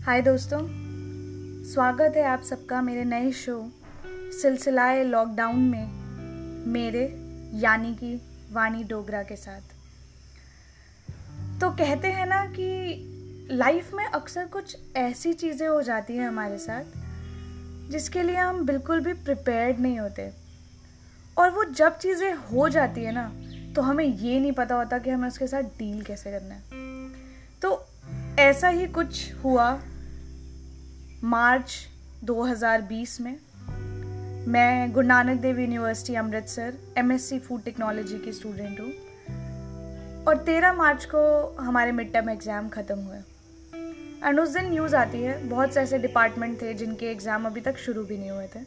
हाय दोस्तों, स्वागत है आप सबका मेरे नए शो, सिलसिलाए लॉकडाउन में, मेरे, यानी कि वानी डोगरा के साथ। तो कहते हैं ना कि लाइफ में अक्सर कुछ ऐसी चीज़ें हो जाती हैं हमारे साथ, जिसके लिए हम बिल्कुल भी प्रिपेयर्ड नहीं होते। और वो जब चीज़ें हो जाती है ना तो हमें ये नहीं पता होता कि हमें उसके साथ डील कैसे करना है। ऐसा ही कुछ हुआ मार्च 2020 में। मैं Guru Nanak Dev university, Amritsar MSc food technology की स्टूडेंट हूँ। और 13 मार्च को हमारे मिड टर्म एग्ज़ाम ख़त्म हुए। एंड उस दिन न्यूज़ आती है, बहुत से ऐसे डिपार्टमेंट थे जिनके एग्ज़ाम अभी तक शुरू भी नहीं हुए थे।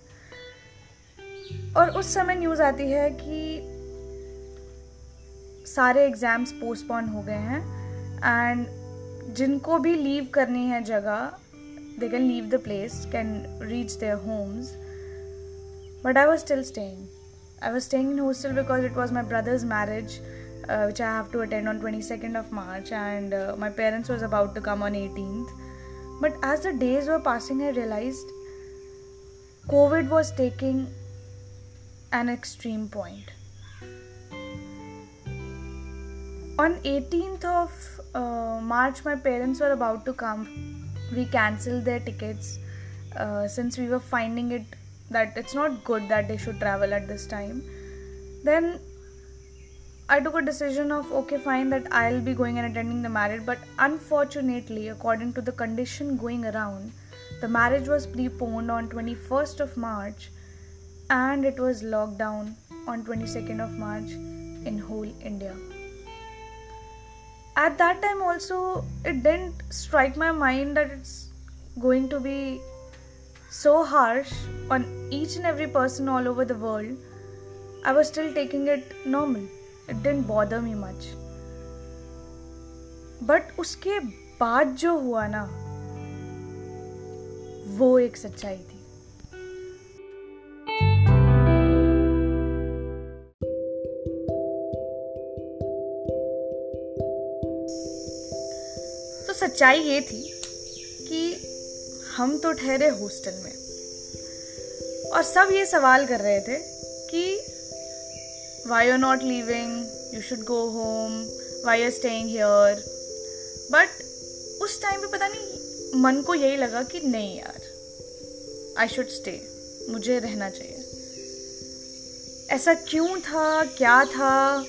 और उस समय न्यूज़ आती है कि सारे एग्ज़ाम्स पोस्टपोन हो गए हैं। एंड जिनको भी लीव करनी है जगह they can leave the place can reach their homes but I was still staying I was staying in hostel because it was my brother's marriage which I have to attend on twenty second of March and my parents was about to come on eighteenth but as the days were passing I realise COVID was taking an extreme point On 18th of uh, March, my parents were about to come. We cancelled their tickets uh, since we were finding it that it's not good that they should travel at this time. Then I took a decision of okay, fine, that I'll be going and attending the marriage. But unfortunately, according to the condition going around, the marriage was preponed on 21st of March and it was locked down on 22nd of March in whole India. At that time, also, it didn't strike my mind that it's going to be so harsh on each and every person all over the world. I was still taking it normal. It didn't bother me much. But उसके बाद जो हुआ ना वो एक सच्चाई थी तो सच्चाई ये थी कि हम तो ठहरे हॉस्टल में। और सब ये सवाल कर रहे थे कि why are not leaving you should go home why are staying here but उस टाइम पे पता नहीं, मन को यही लगा कि नहीं यार आई शुड स्टे मुझे रहना चाहिए। ऐसा क्यों था? क्या था?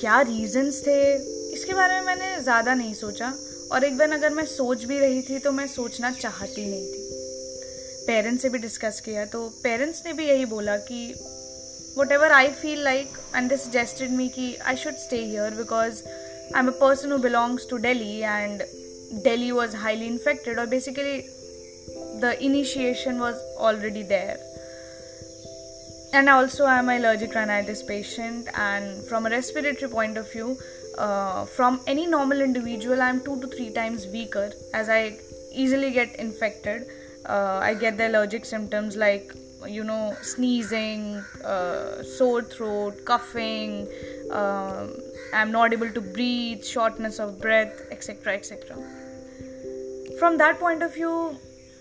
क्या रीजंस थे? इसके बारे में मैंने ज़्यादा नहीं सोचा। और एक दिन अगर मैं सोच भी रही थी तो मैं सोचना चाहती नहीं थी। पेरेंट्स से भी डिस्कस किया तो पेरेंट्स ने भी यही बोला कि whatever I feel like and this suggested me कि I should stay here because I am a person who belongs to Delhi and Delhi was highly infected और basically the initiation was already there and also i'm an allergic rhinitis patient and from a respiratory point of view uh, from any normal individual i'm two to three times weaker as i easily get infected uh, i get the allergic symptoms like you know sneezing uh, sore throat coughing um, i'm not able to breathe shortness of breath etc etc from that point of view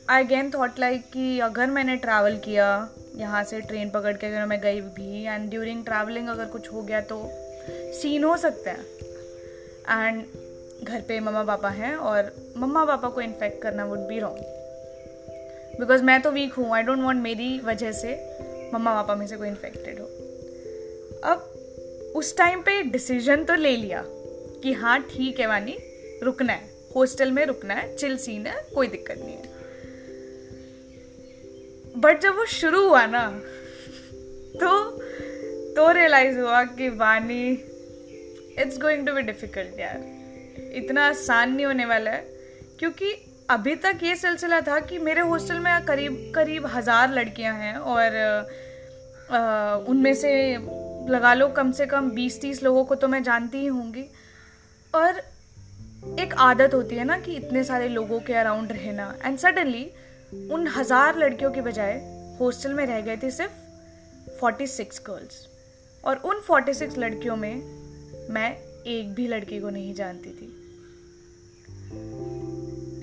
I again thought like कि अगर मैंने travel किया यहाँ से train पकड़ के अगर मैं गई भी एंड ड्यूरिंग ट्रैवलिंग अगर कुछ हो गया तो सीन हो सकता है एंड घर पे मम्मा पापा हैं और मम्मा पापा को इन्फेक्ट करना वुड बी रॉन्ग बिकॉज़ मैं तो वीक हूँ आई डोंट वॉन्ट मेरी वजह से मम्मा पापा में से कोई इन्फेक्टेड हो. अब उस टाइम पे डिसीज़न तो ले लिया कि हाँ ठीक है वानी, रुकना है. हॉस्टल में रुकना है चिल सीन है, कोई दिक्कत नहीं है. बट जब वो शुरू हुआ ना तो तो रियलाइज़ हुआ कि Vani it's going to be difficult यार। इतना आसान नहीं होने वाला है, क्योंकि अभी तक ये सिलसिला था कि मेरे हॉस्टल में करीब करीब हज़ार लड़कियाँ हैं और उनमें से लगा लो कम से कम बीस तीस लोगों को तो मैं जानती ही होंगी। और एक आदत होती है ना कि इतने सारे लोगों के अराउंड रहना। एंड सडनली उन हज़ार लड़कियों के बजाय हॉस्टल में रह गए थे सिर्फ़ 46 गर्ल्स और उन 46 लड़कियों में मैं एक भी लड़की को नहीं जानती थी।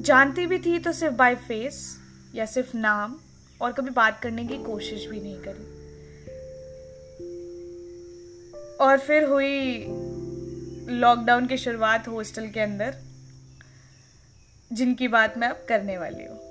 जानती भी थी तो सिर्फ़ बाय फेस या सिर्फ़ नाम और कभी बात करने की कोशिश भी नहीं करी। और फिर हुई लॉकडाउन की शुरुआत हॉस्टल के अंदर, जिनकी बात मैं अब करने वाली हूँ।